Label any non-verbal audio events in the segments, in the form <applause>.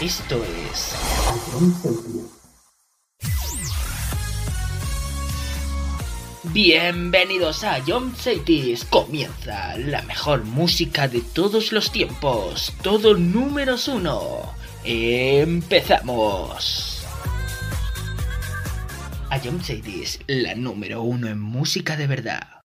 Esto es Bienvenidos a John Cities. Comienza la mejor música de todos los tiempos. Todo números uno. Empezamos. A John Cities, la número uno en música de verdad.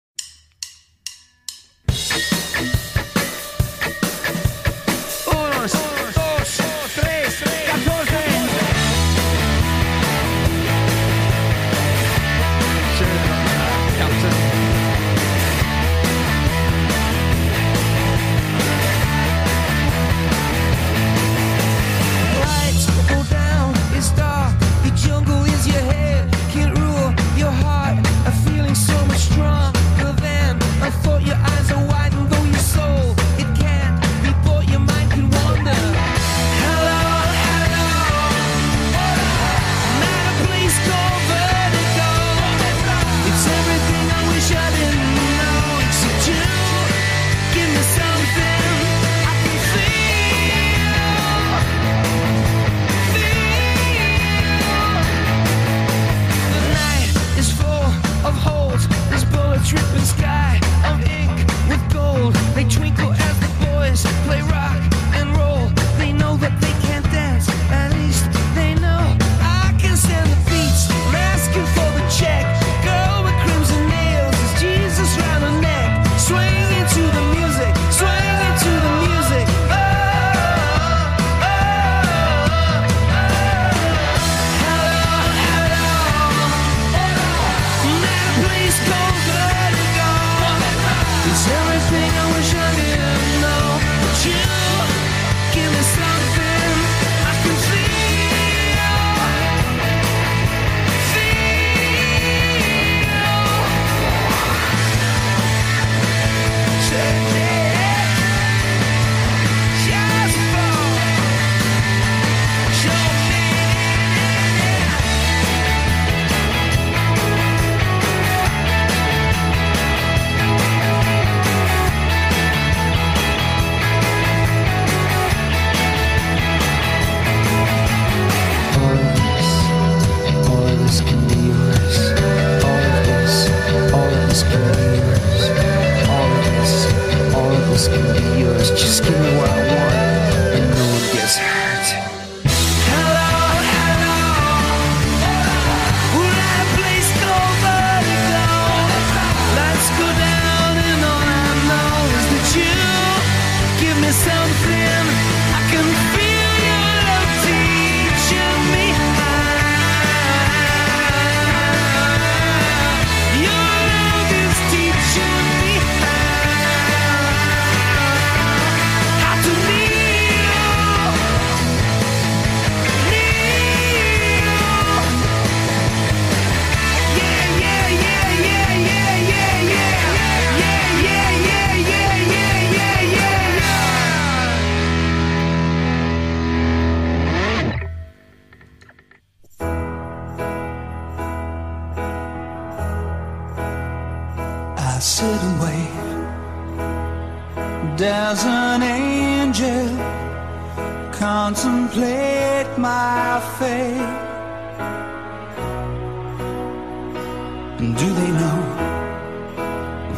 sit and wait. Does an angel contemplate my fate? And do they know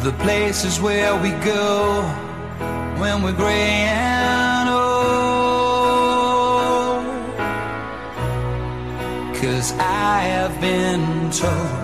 the places where we go when we're gray and old? Cause I have been told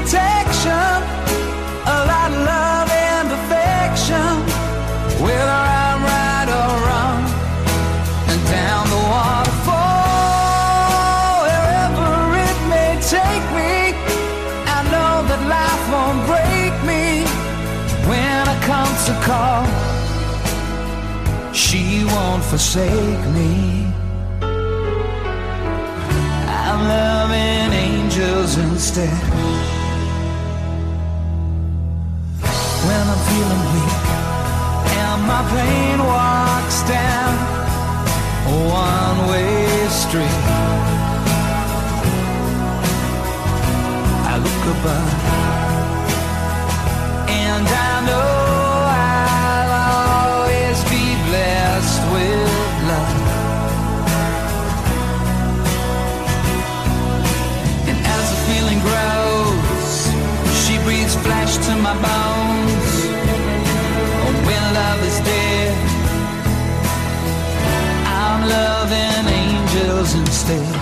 protection, a lot of love and affection, whether I'm right or wrong. And down the waterfall, wherever it may take me, I know that life won't break me when I come to call. She won't forsake me. I'm loving angels instead. my pain walks down a one way street. I look above and I know I'll always be blessed with love. And as the feeling grows, she breathes flesh to my body. hacer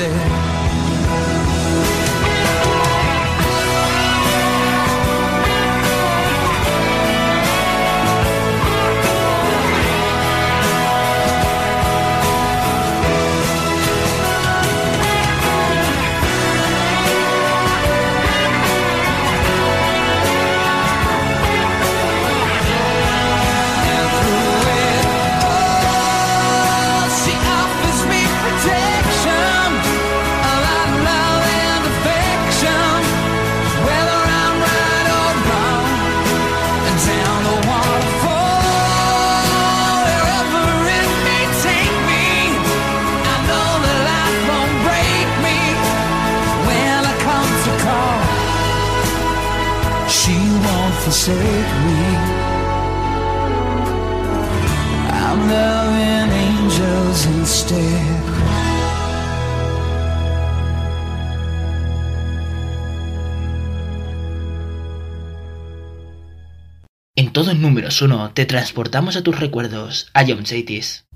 stay En todos números uno te transportamos a tus recuerdos, a John Chaitis.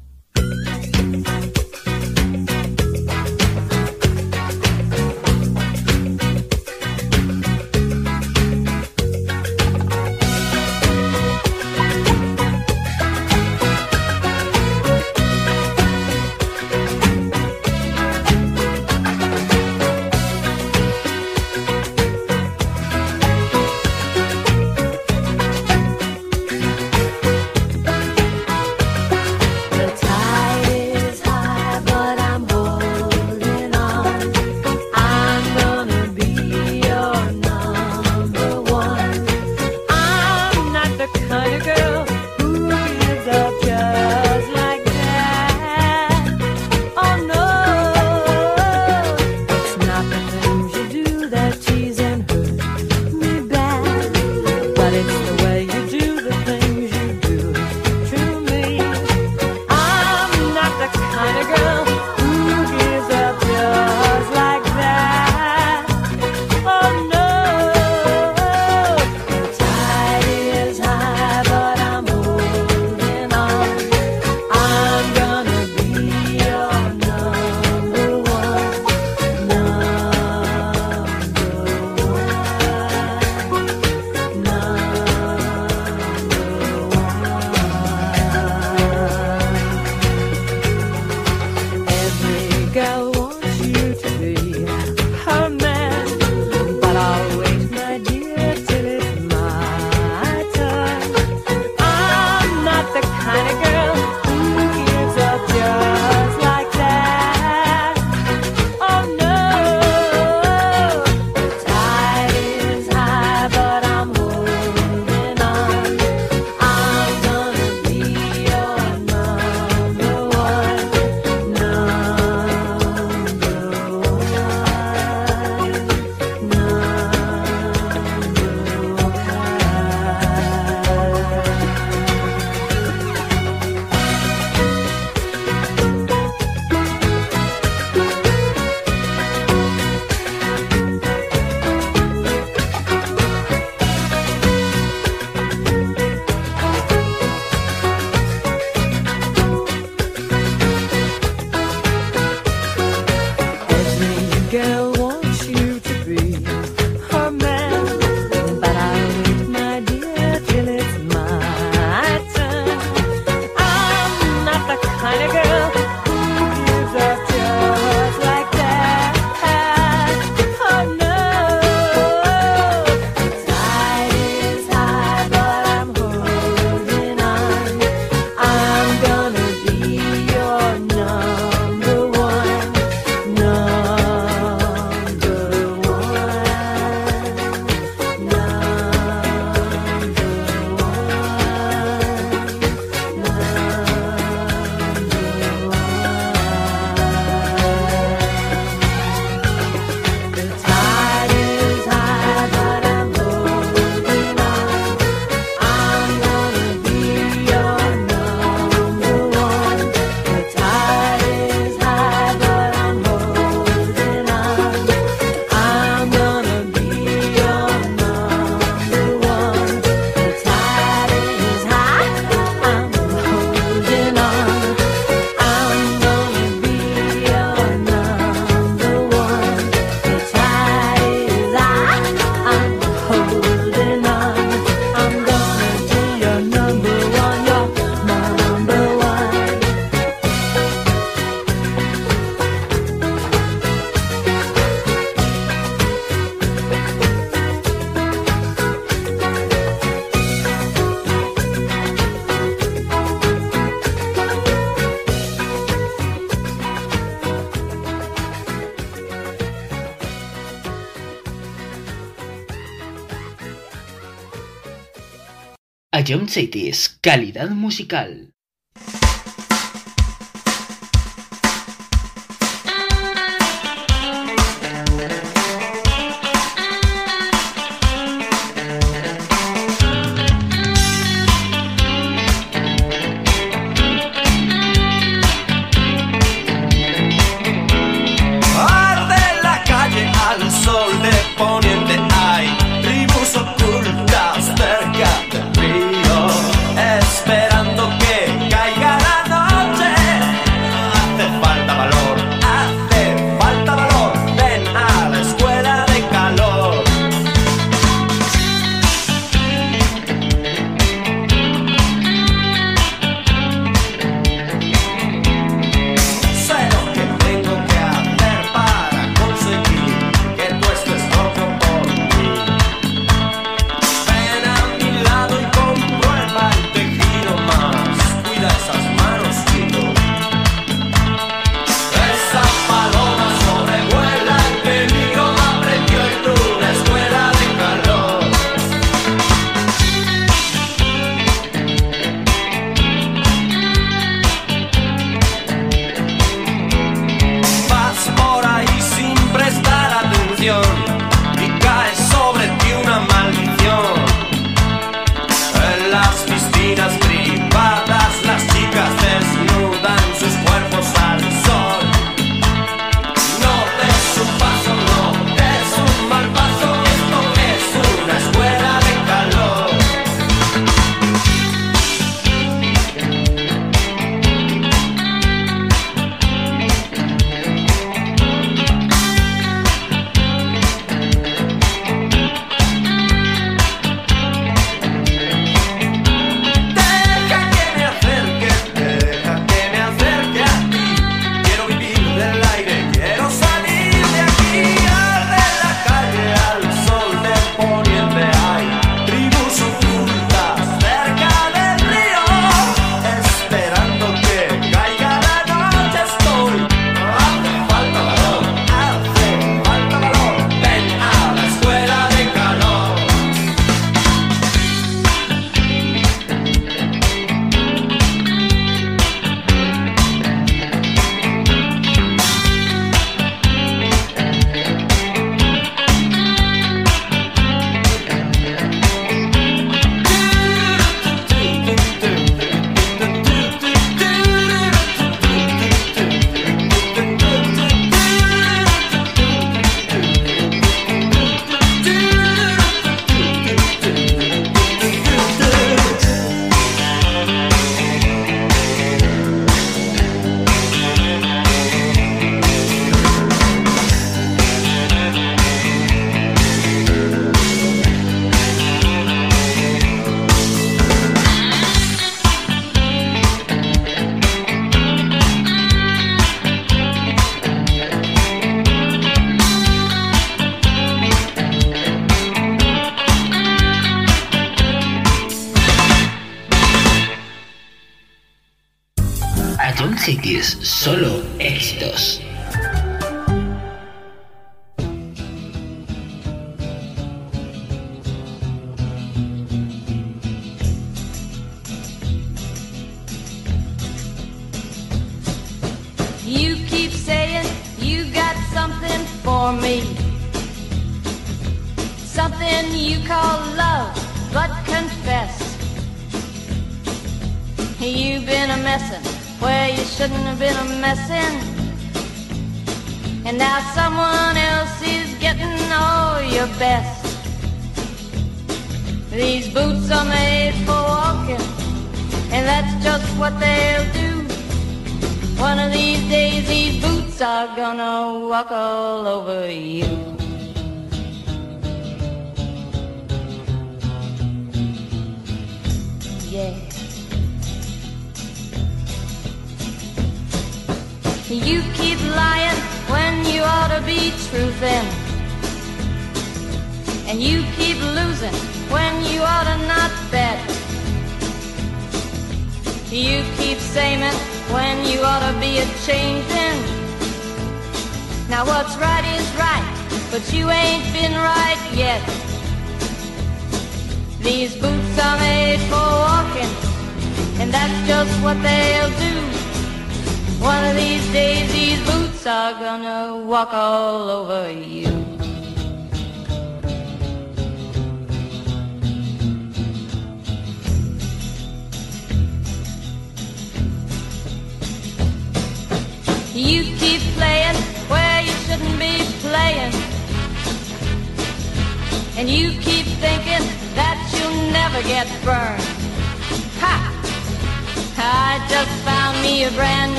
John Cities, calidad musical.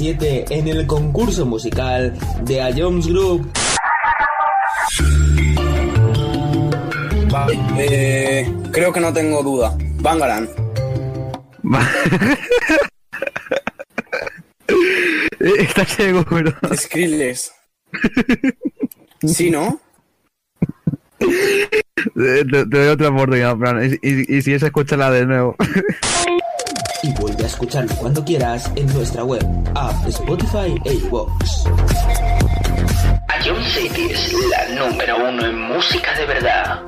en el concurso musical de A Jones Group. Eh, creo que no tengo duda. Bangaran. <laughs> Eh, está ciego, pero. Skrillex. ¿Sí, no? Te, doy otra oportunidad, Fran. Y, y si es, escúchala de nuevo. y vuelve a escucharlo cuando quieras en nuestra web App, Spotify e iVoox. Ion City es la número uno en música de verdad.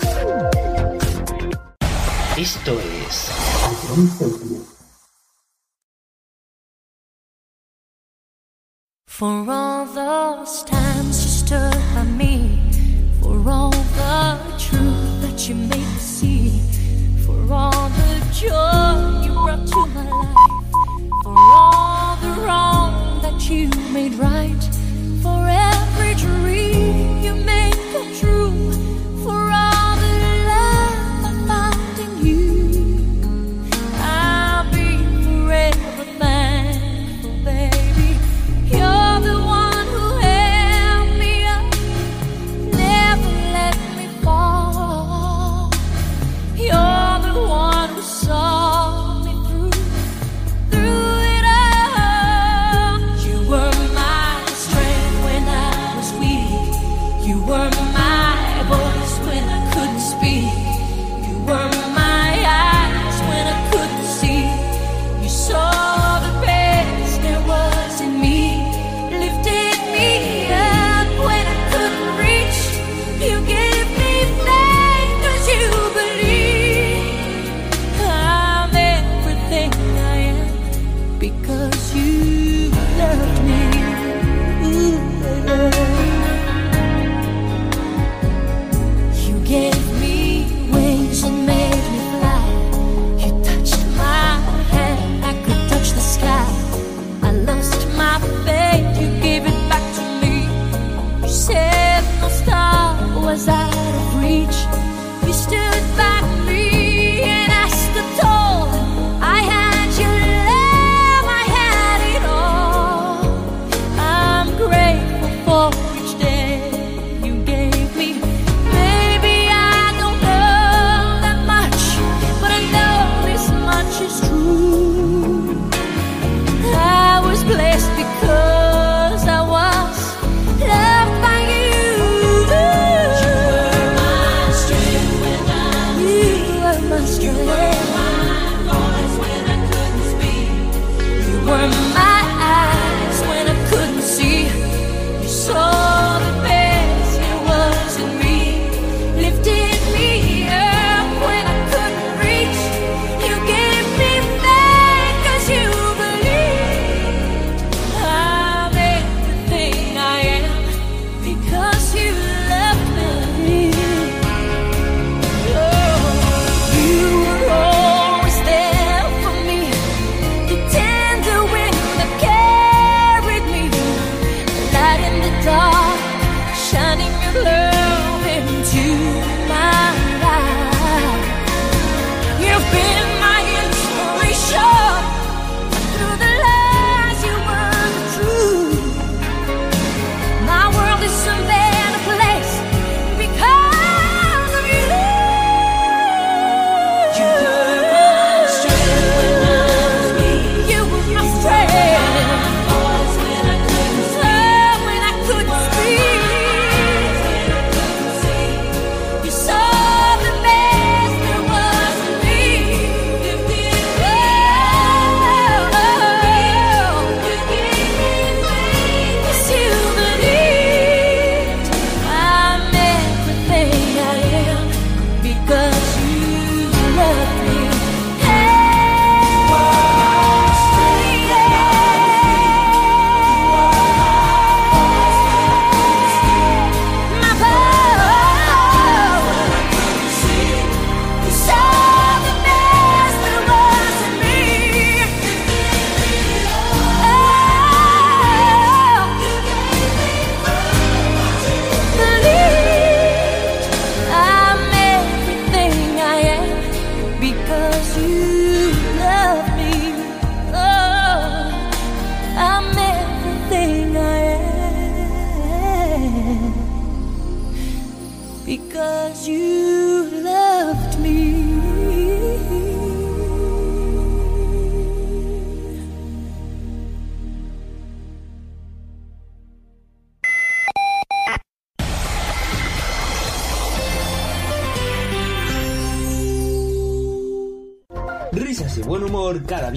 Esto es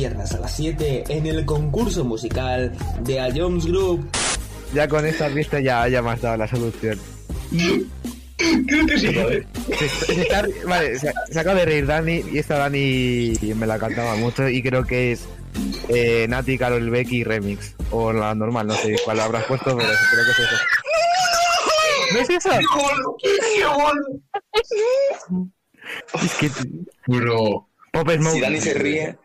viernes a las 7 en el concurso musical de A Jones Group. Ya con esta pista ya, ya me has dado la solución. Creo que sí, joder. Se, se está- vale, se, se acaba de reír Dani y esta Dani me la cantaba mucho y creo que es eh, Nati, Carol Becky Remix. O la normal, no sé cuál habrás puesto, pero creo que es eso. ¿No es eso? Es que... Bro. Pop Smoke. Si Dani se ríe,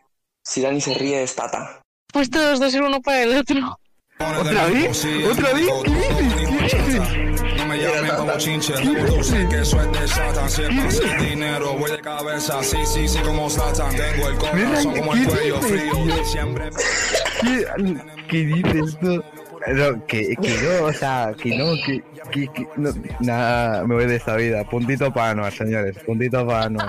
si Dani se ríe es Tata. Pues todos dos ser uno para el otro. ¿Otra vez? ¿Otra vez? ¿Qué dices? ¿Qué dices? No me llamen como chinche, sé que de Satan. Si es para hacer dinero, voy de cabeza. Sí, sí, sí, como Satan. Tengo el corazón como el ¿qué cuello dices, frío. Siempre. ¿Qué, qué dices tú? No, que, que no, o sea, que no, que, que, que no, nada, me voy de esta vida. Puntito para Anuar, señores, puntito para Anuar.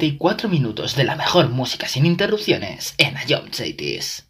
34 minutos de la mejor música sin interrupciones en Ion Cities.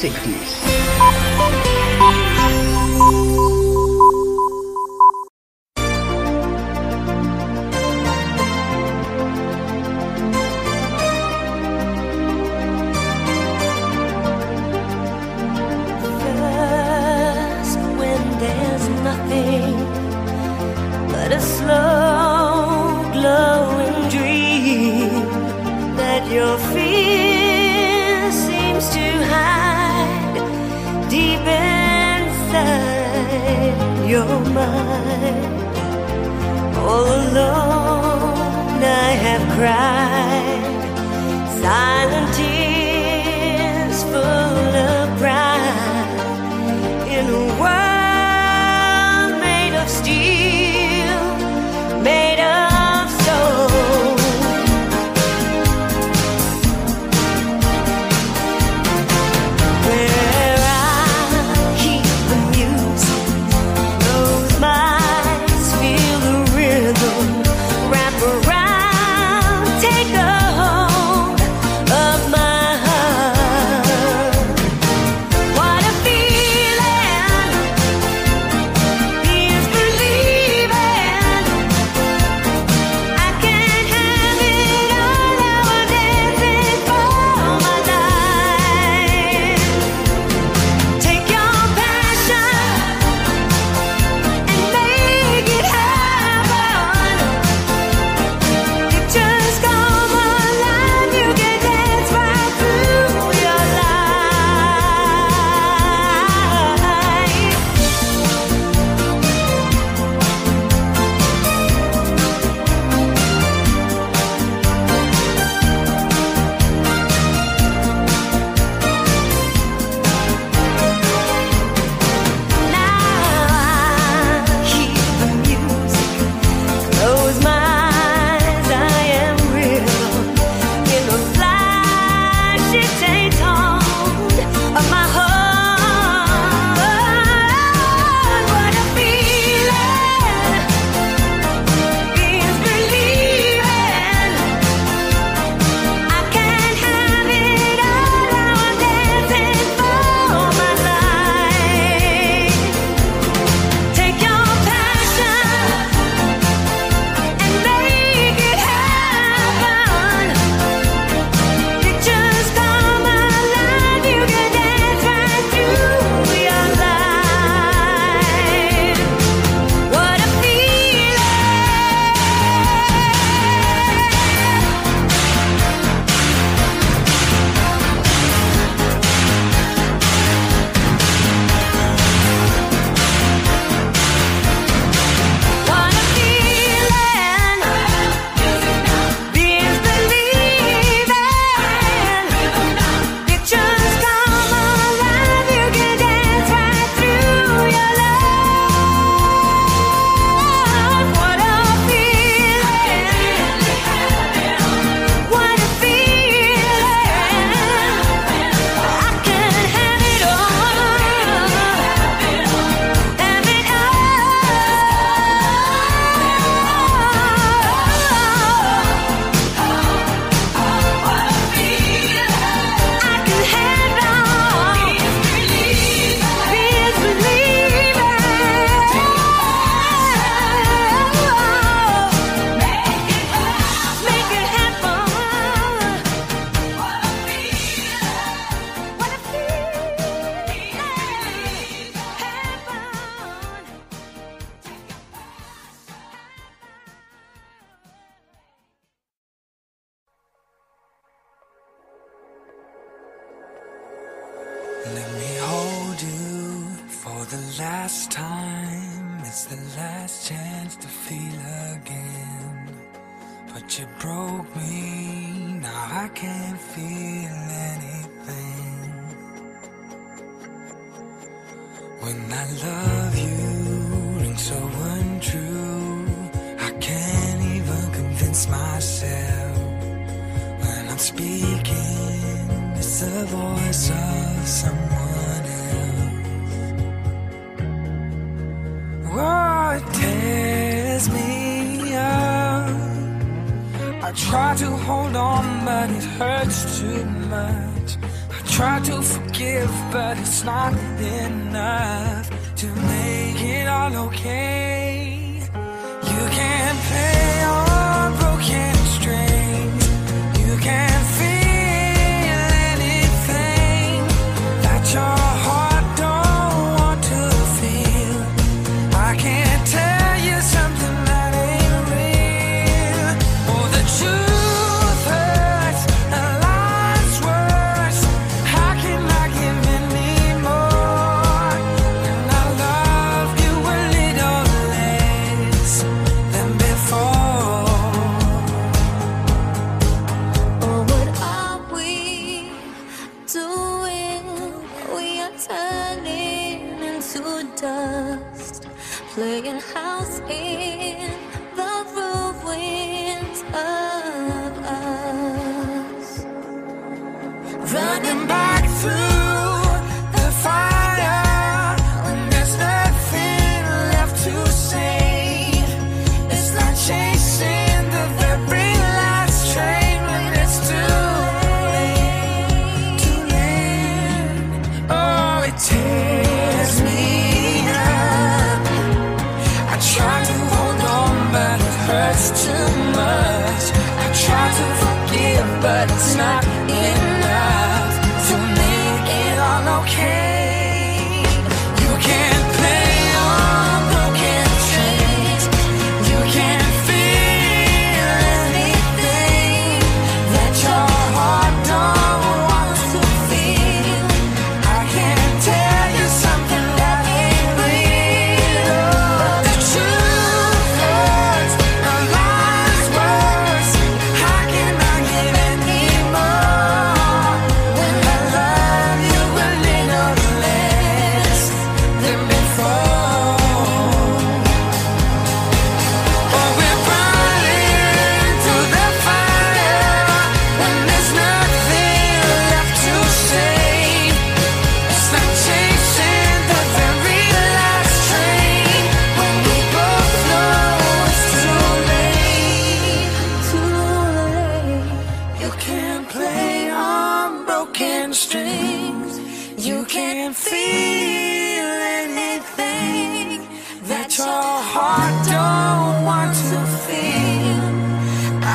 60s.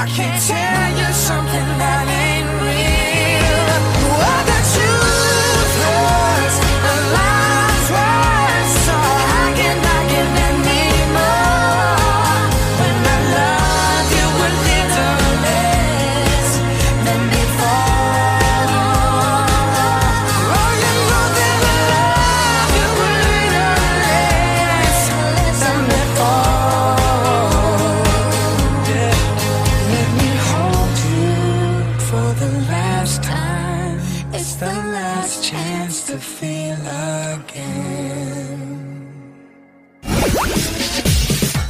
I can't tell you something that ain't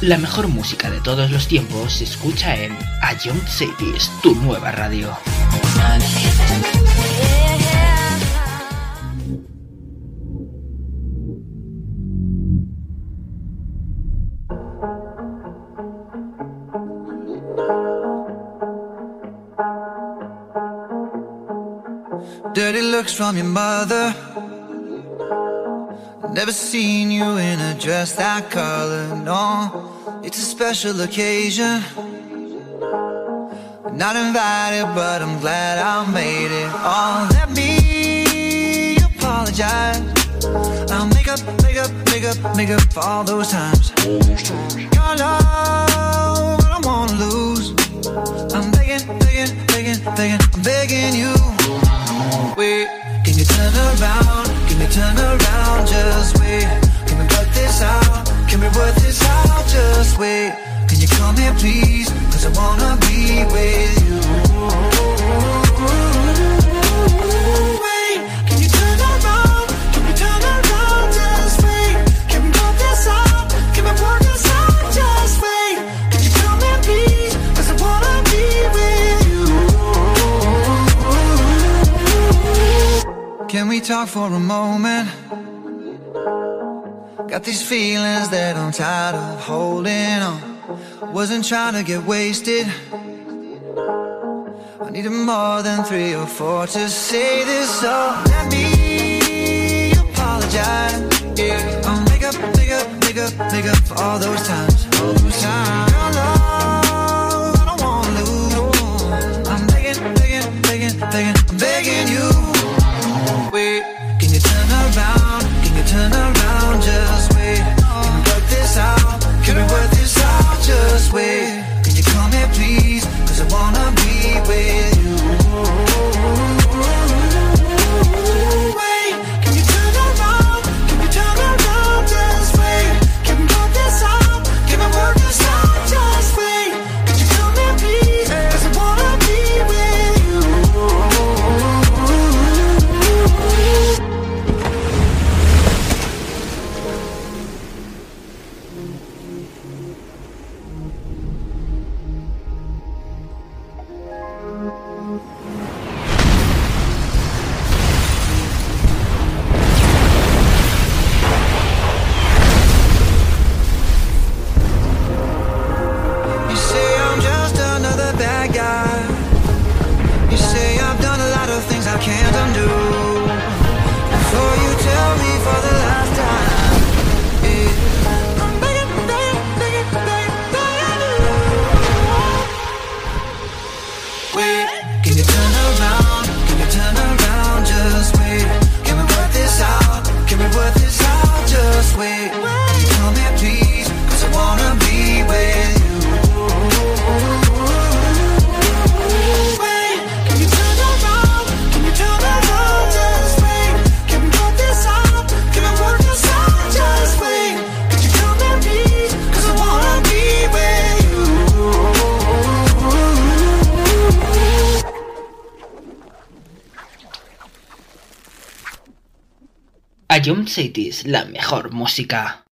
La mejor música de todos los tiempos se escucha en A Young Cities, tu nueva radio. Dirty looks from your mother. Never seen you in a dress that color. No, it's a special occasion. Not invited, but I'm glad I made it. Oh, let me apologize. I'll make up, make up, make up, make up for all those times. Your love, I don't wanna lose. I'm begging, begging, begging, begging, I'm begging you. Wait, can you turn around? Can you turn around? Just wait. Can we work this out? Can we work this out? Just wait. Can you come here, please? Cause I wanna be with you. Wait, can you turn around? Can turn around? Just wait. Can we work this out? Can we work this out? Just wait. Can you come here, please? Cause I wanna be with you. Can we talk for a moment? Got these feelings that I'm tired of holding on. Wasn't trying to get wasted. I needed more than three or four to say this. So let me apologize. Yeah. I'll make up, make up, make up, make up for all those times. All those times. Ion Cities, la mejor música.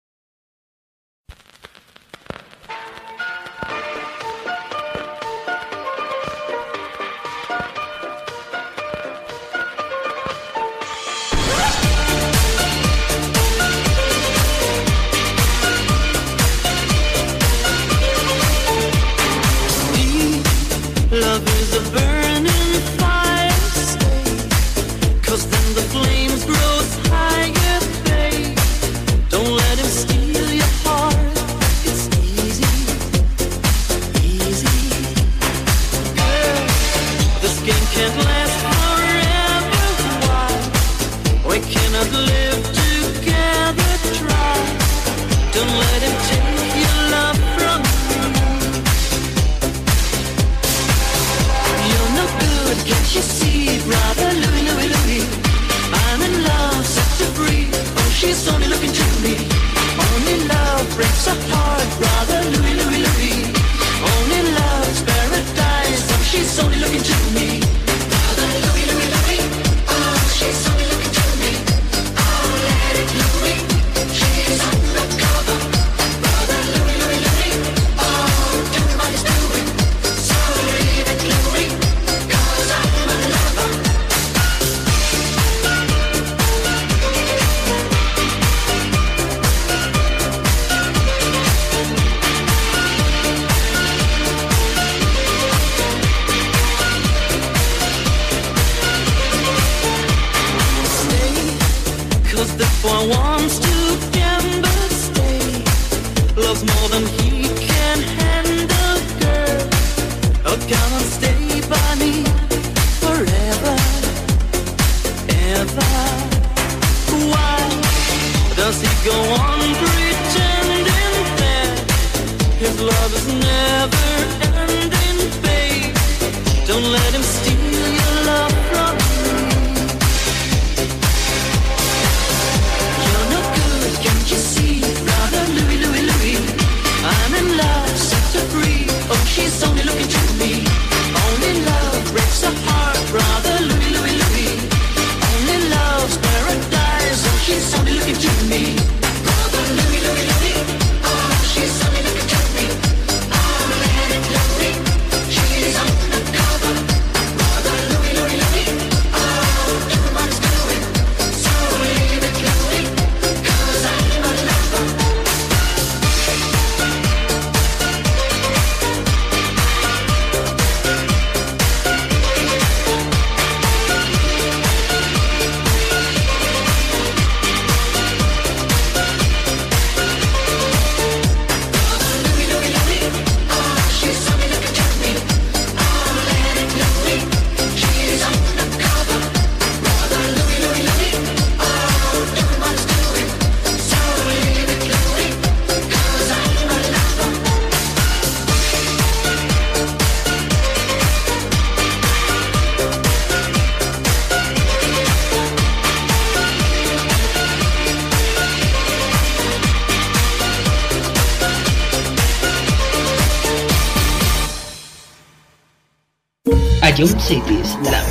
cities. La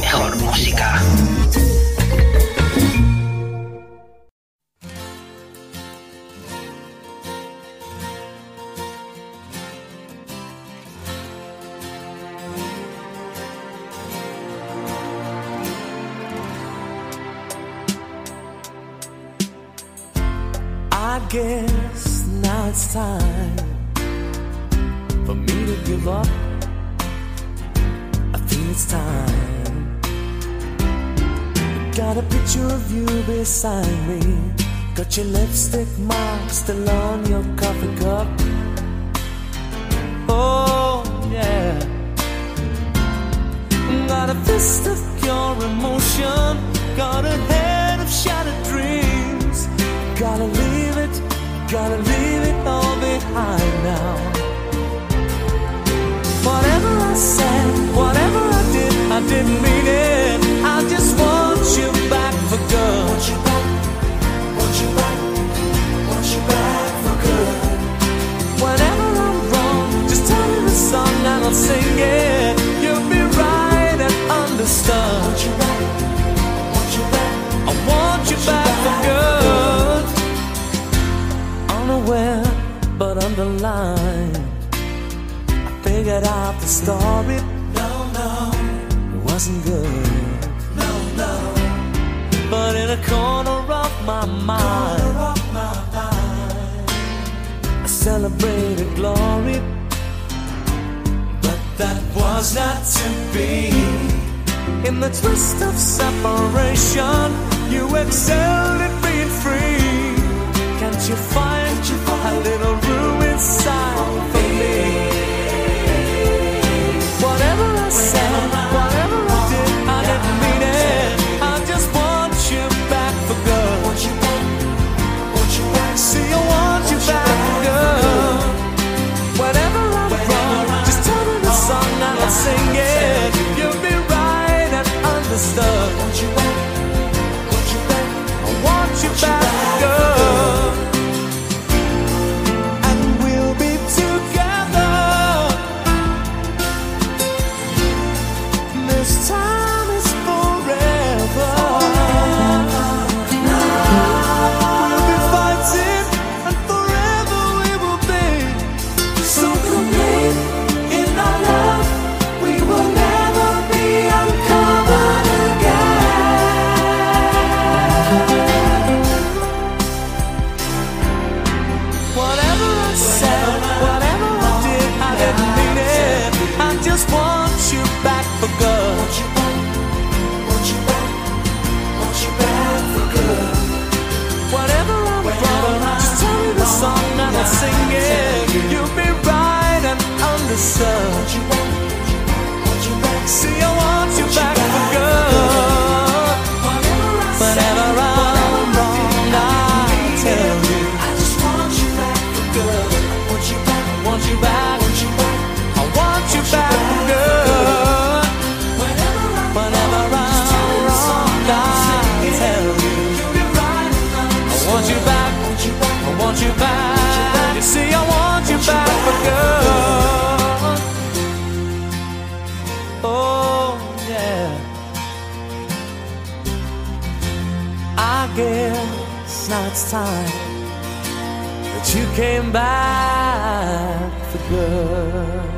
never go came back for good.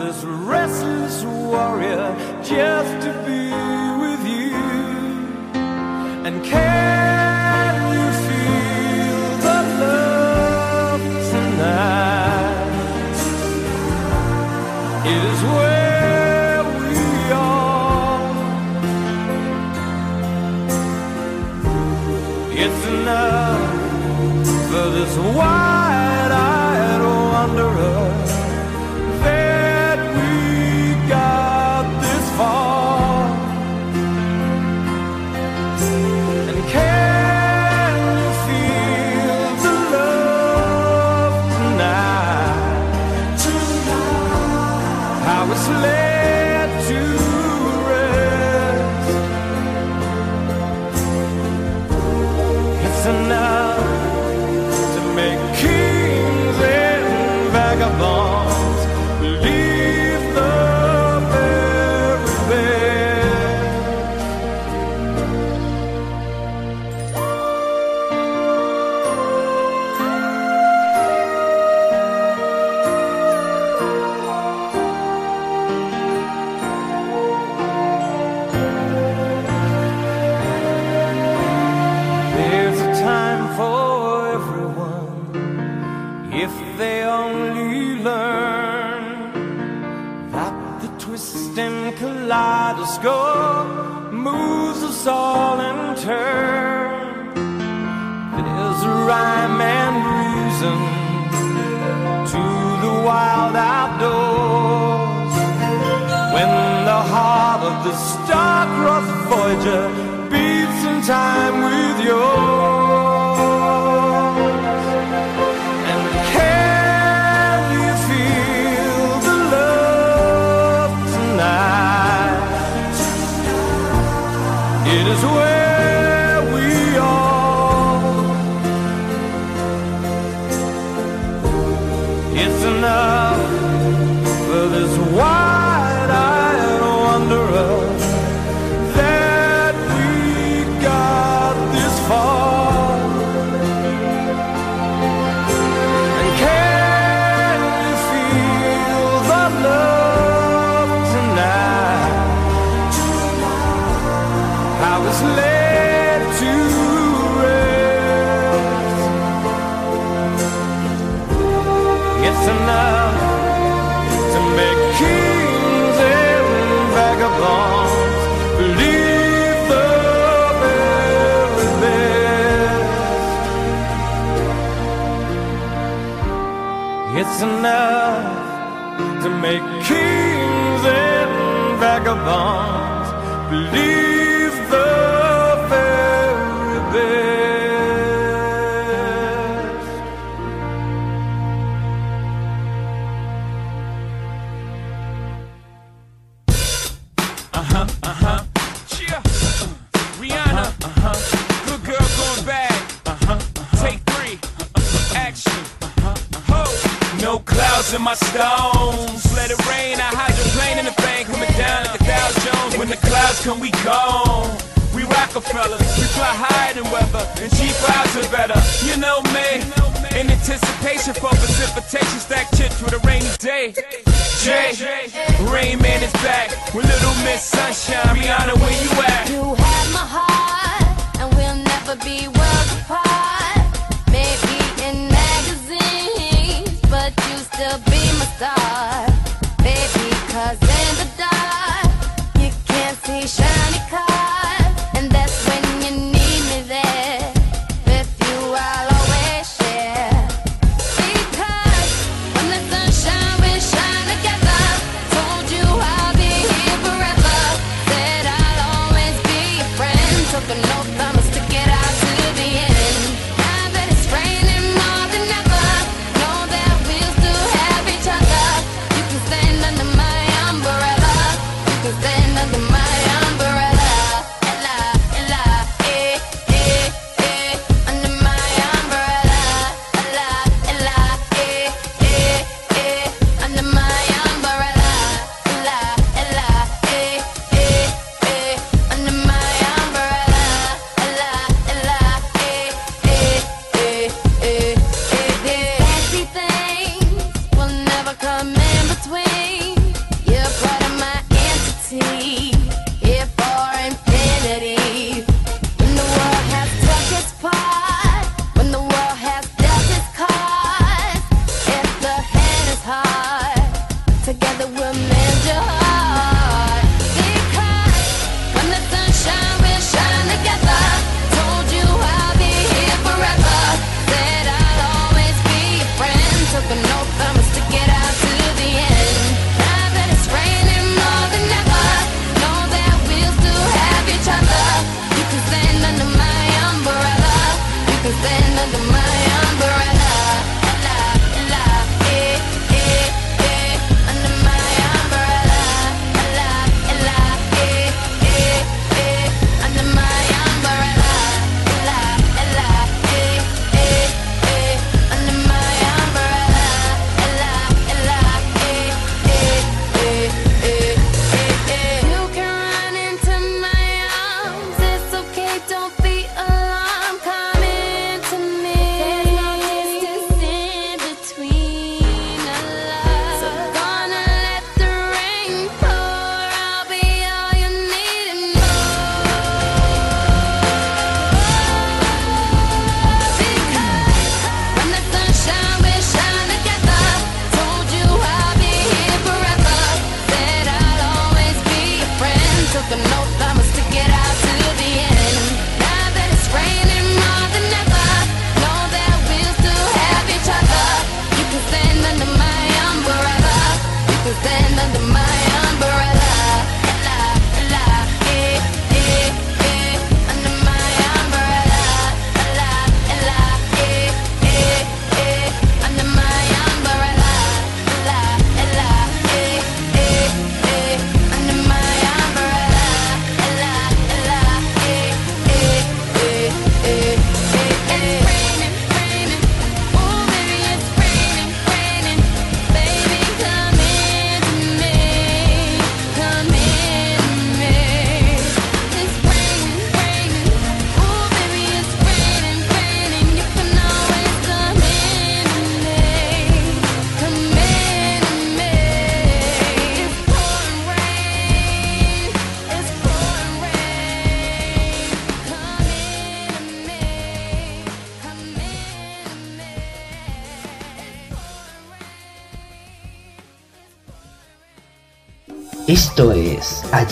this restless warrior just to be with you and care. Time with yours.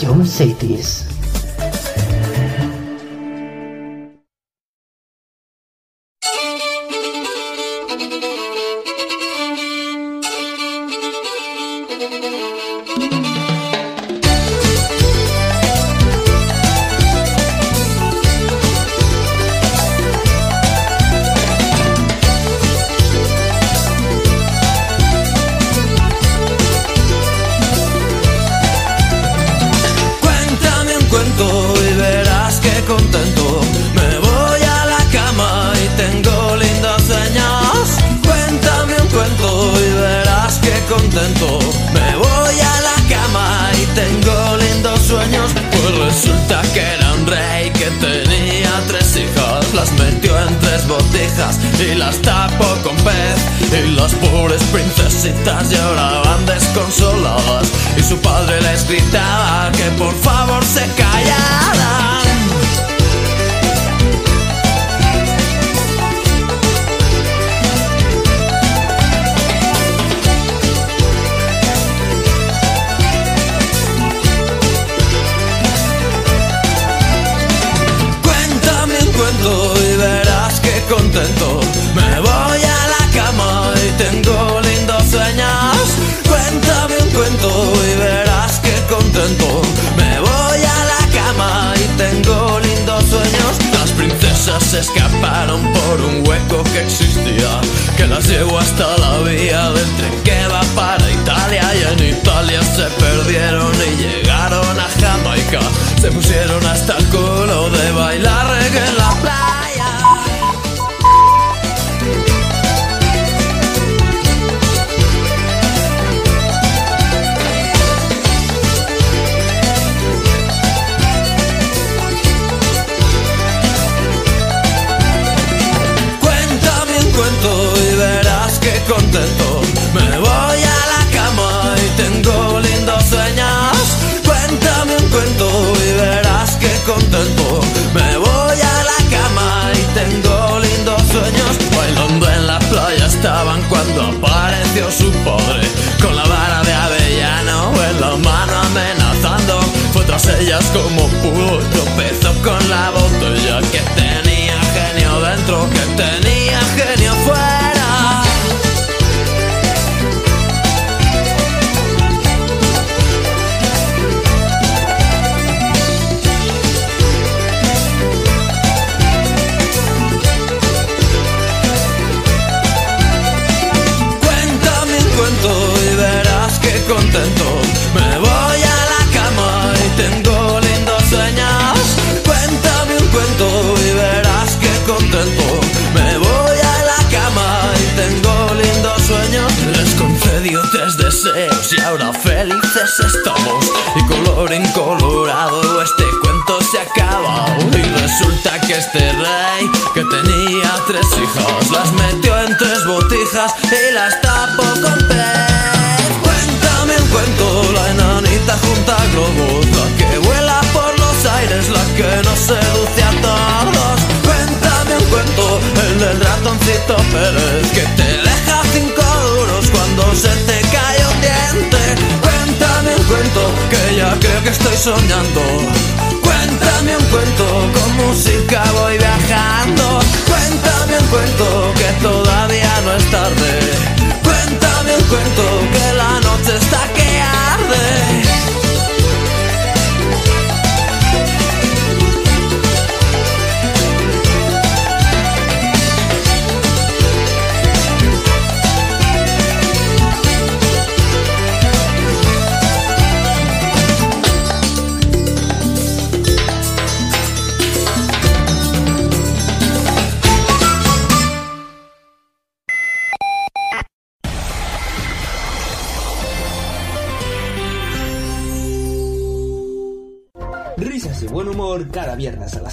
Eu de homens.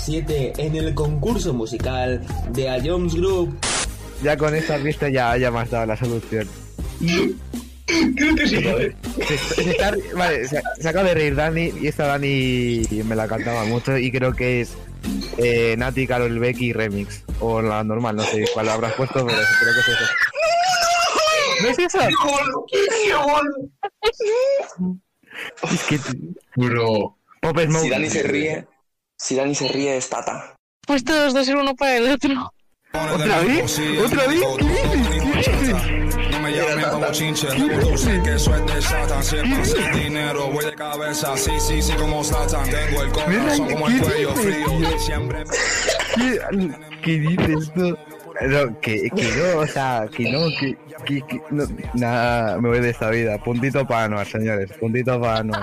7 en el concurso musical de A Jones Group. Ya con esta vista ya haya más dado la solución. Creo que sí. Eh, se, vale, se, acaba de reír Dani y esta Dani me la cantaba mucho y creo que es eh, Nati, Carol Becky Remix. O la normal, no sé cuál habrás puesto, pero creo que es eso. ¿No es eso? ¡Qué Es que... Bro. Pop Smoke. Dani se ríe si Dani se ríe es Tata. Pues todos dos ser uno para el otro. ¿Otra vez? ¿Otra vez? ¿Qué dices? ¿Qué dices? No me llamen como chinche, tú sé que es de Satan. Siempre sin dinero, voy de cabeza, sí, sí, sí, como Satan. Tengo el corazón como el cuello frío, siempre. ¿Qué, ¿Qué dices tú? No, que, que no, o sea, que no, que, que, que no, nada, me voy de esta vida. Puntito para Anuar, señores, puntito para Anuar.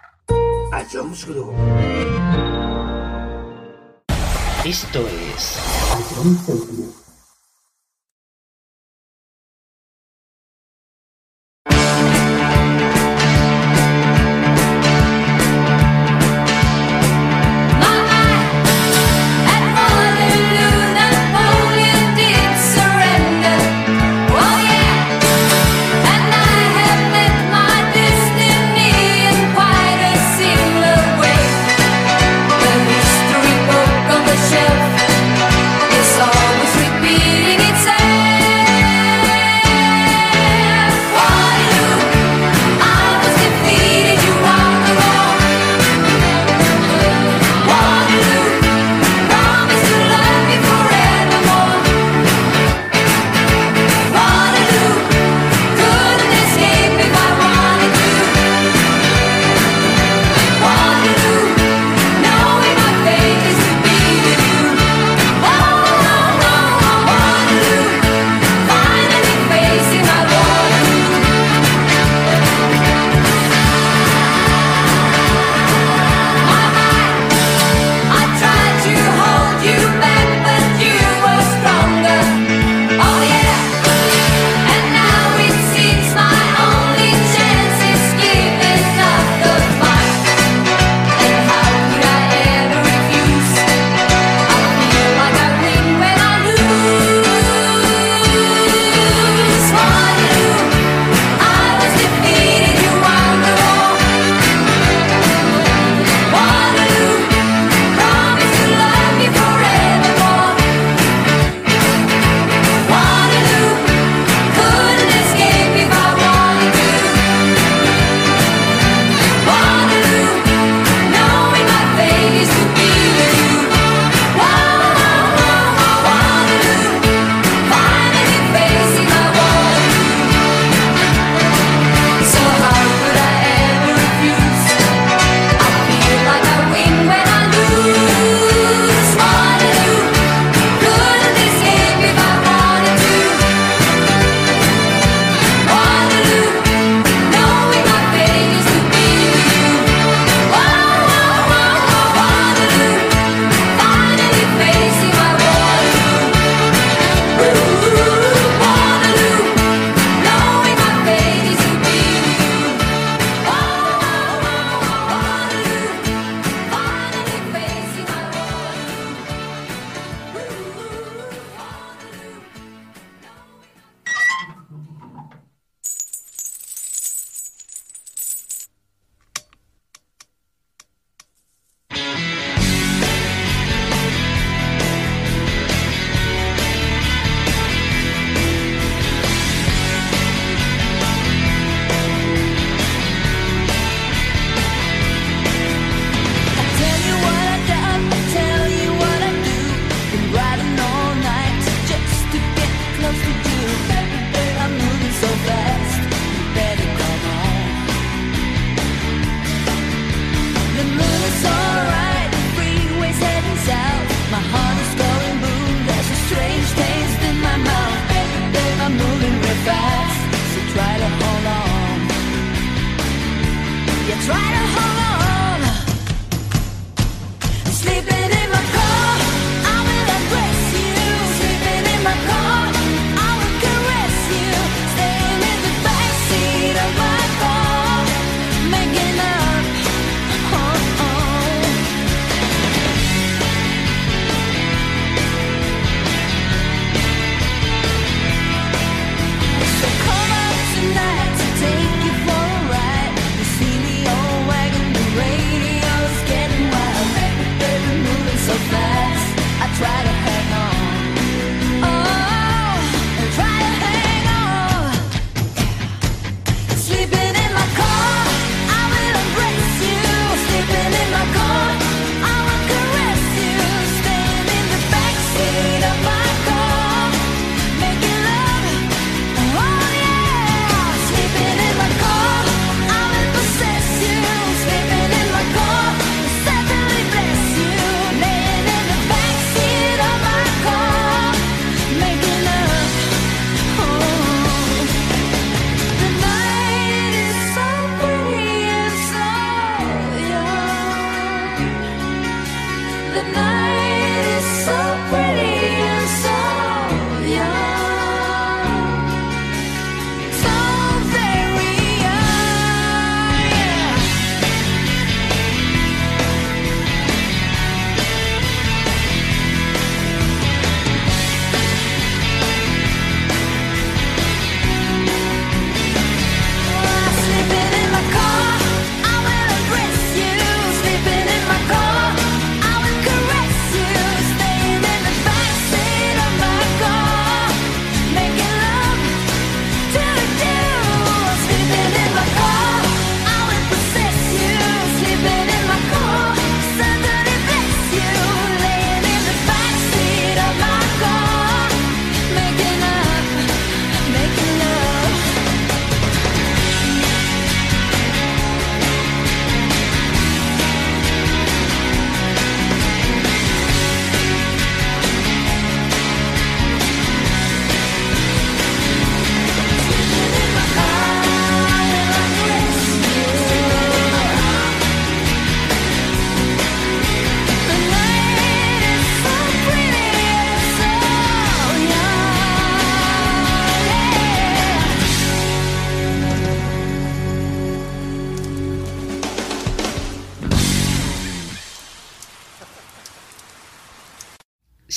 Group. Esto es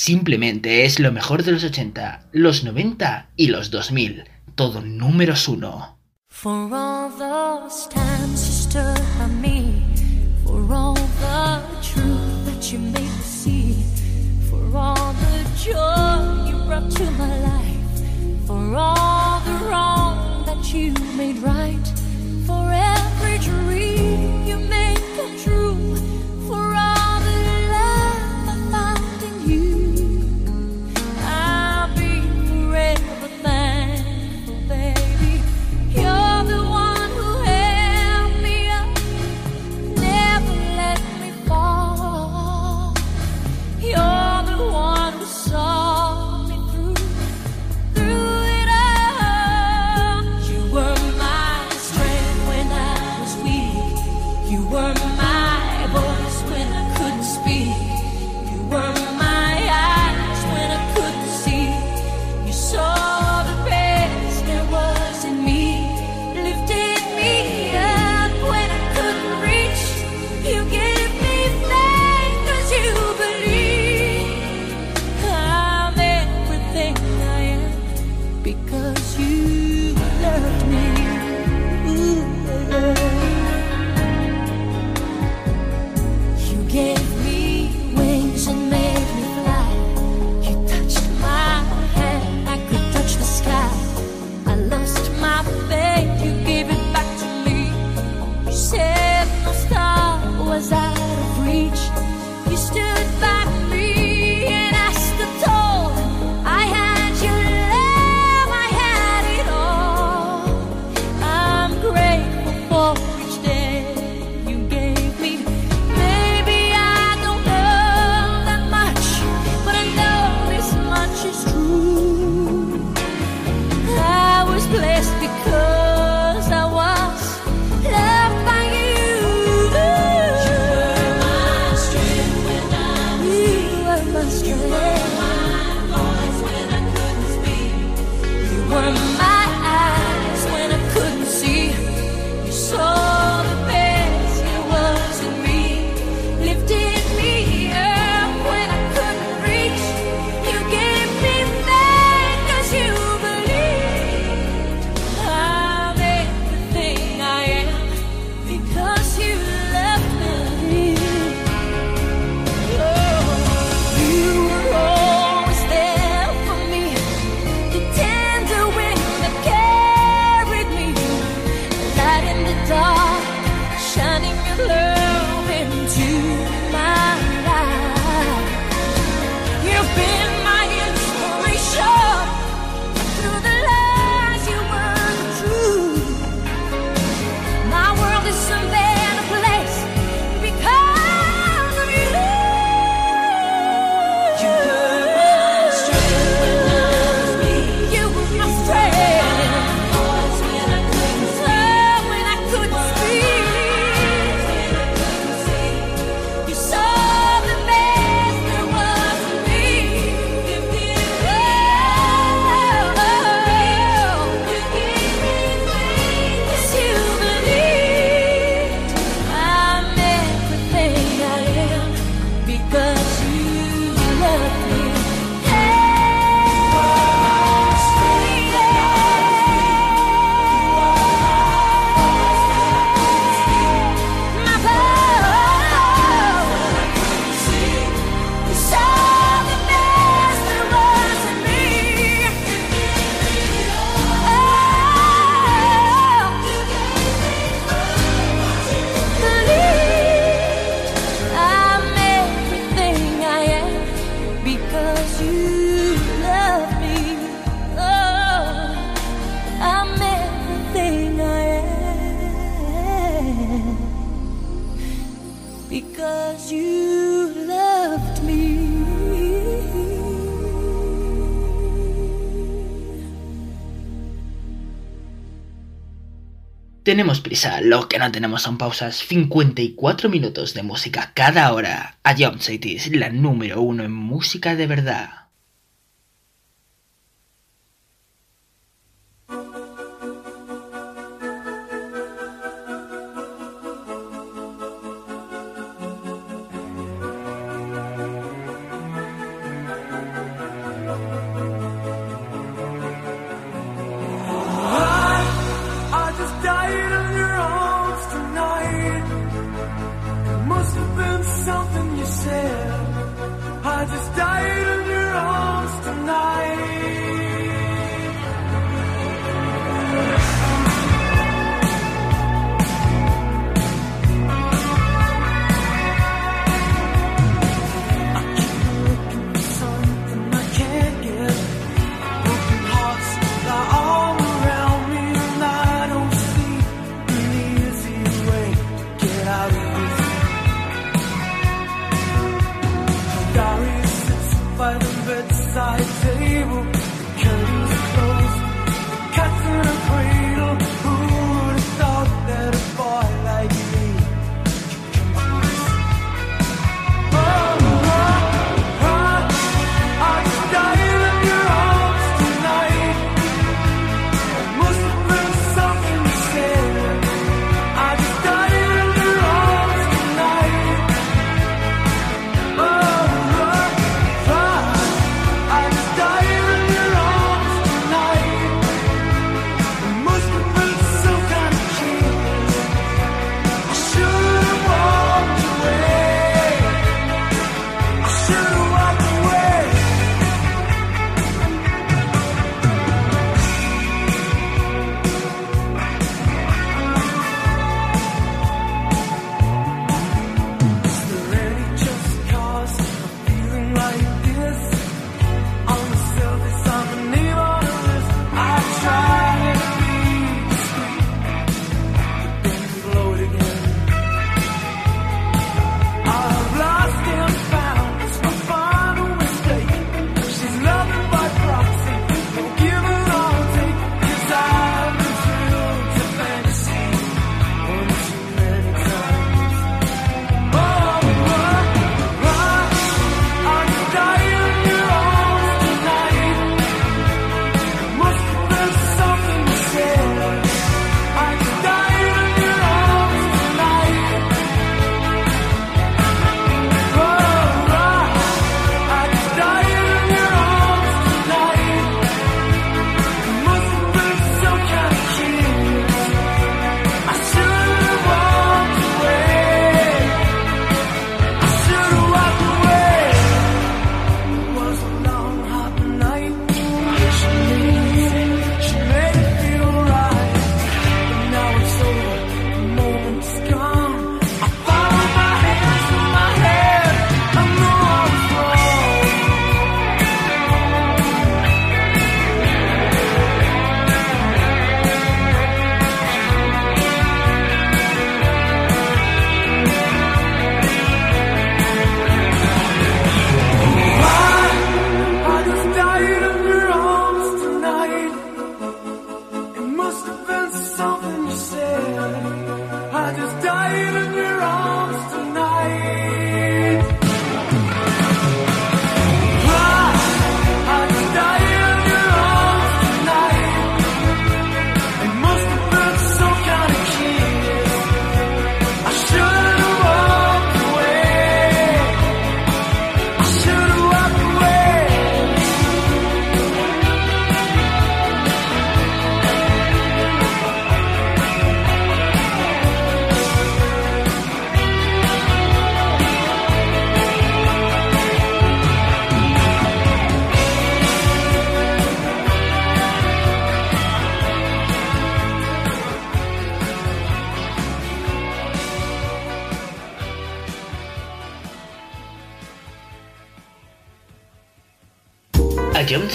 Simplemente es lo mejor de los 80, los 90 y los 2000. Todo números uno. For all those times you stood by me, for all the truth that you made me see, for all the joy you brought to my life, for all the wrong that you made right, for every dream you made come true. Tenemos prisa, lo que no tenemos son pausas. 54 minutos de música cada hora. A Jump Cities, la número uno en música de verdad.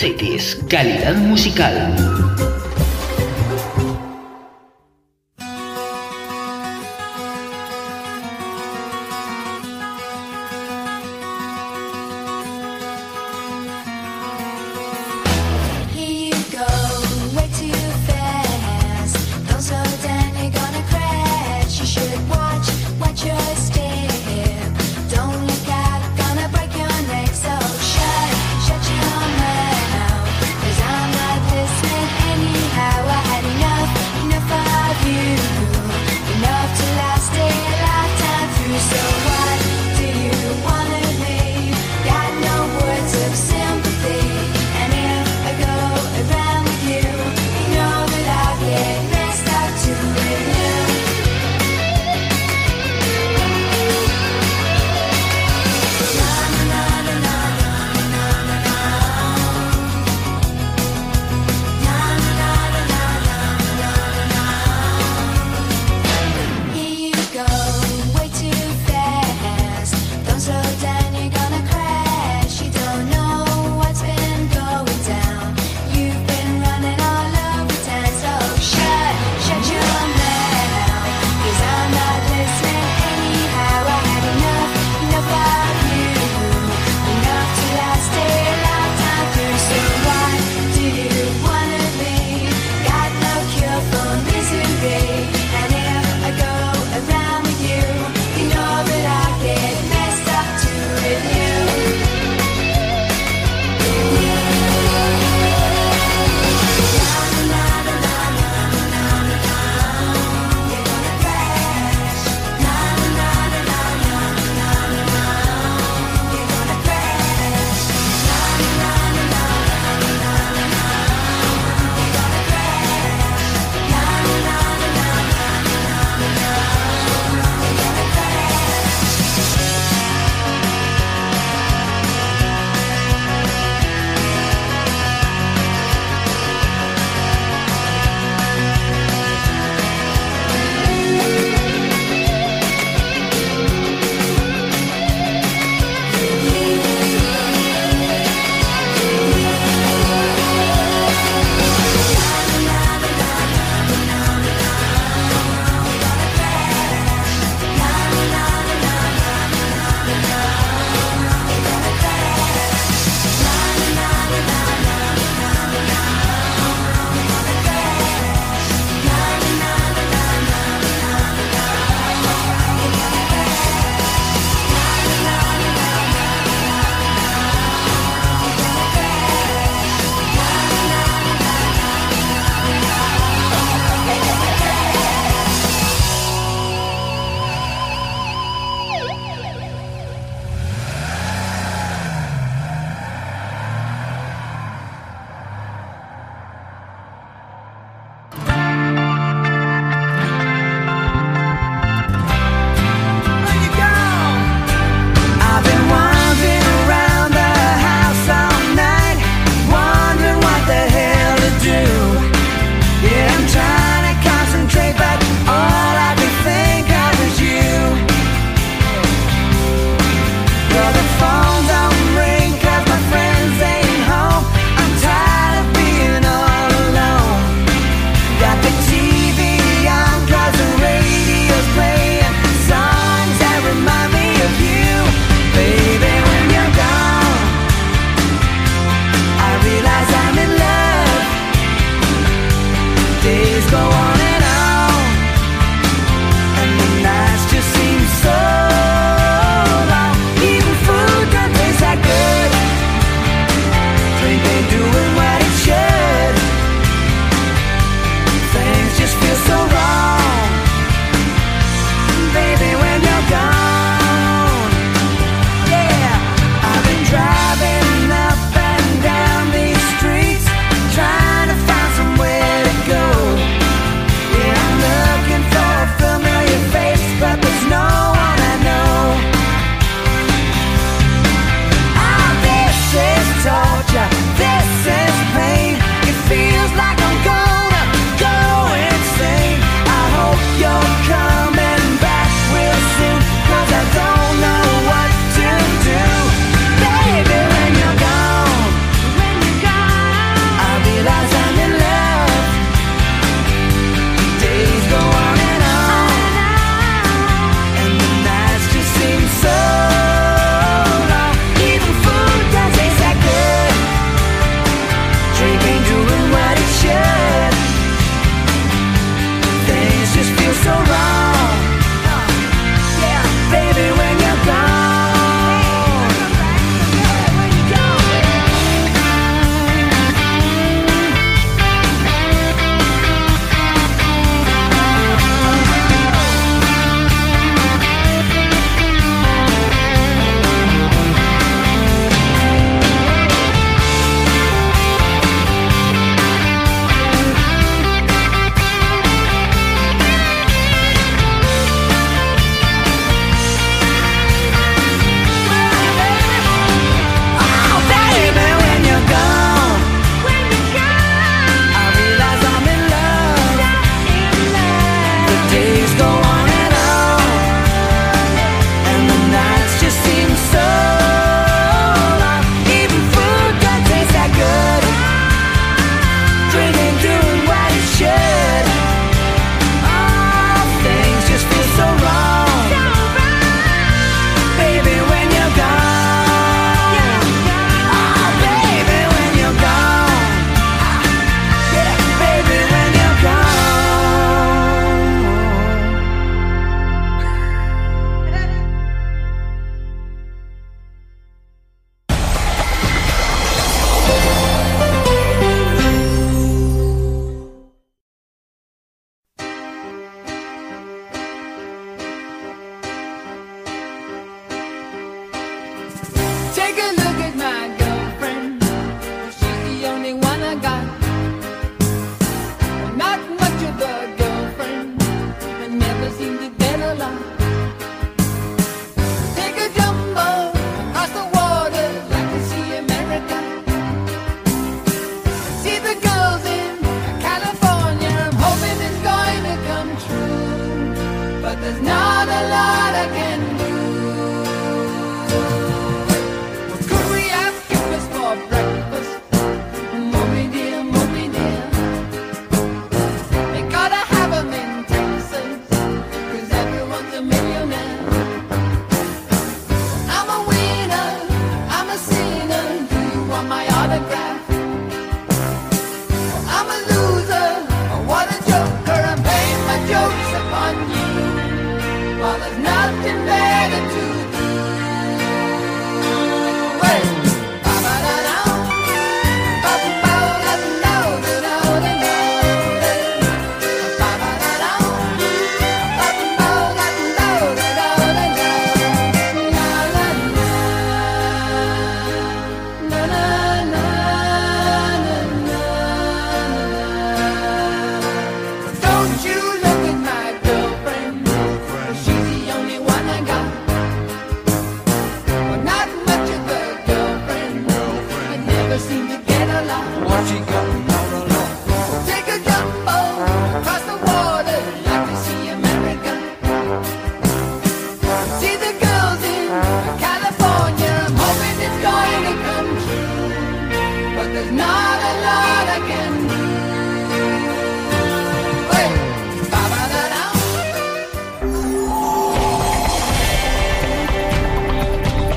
Cities, calidad musical.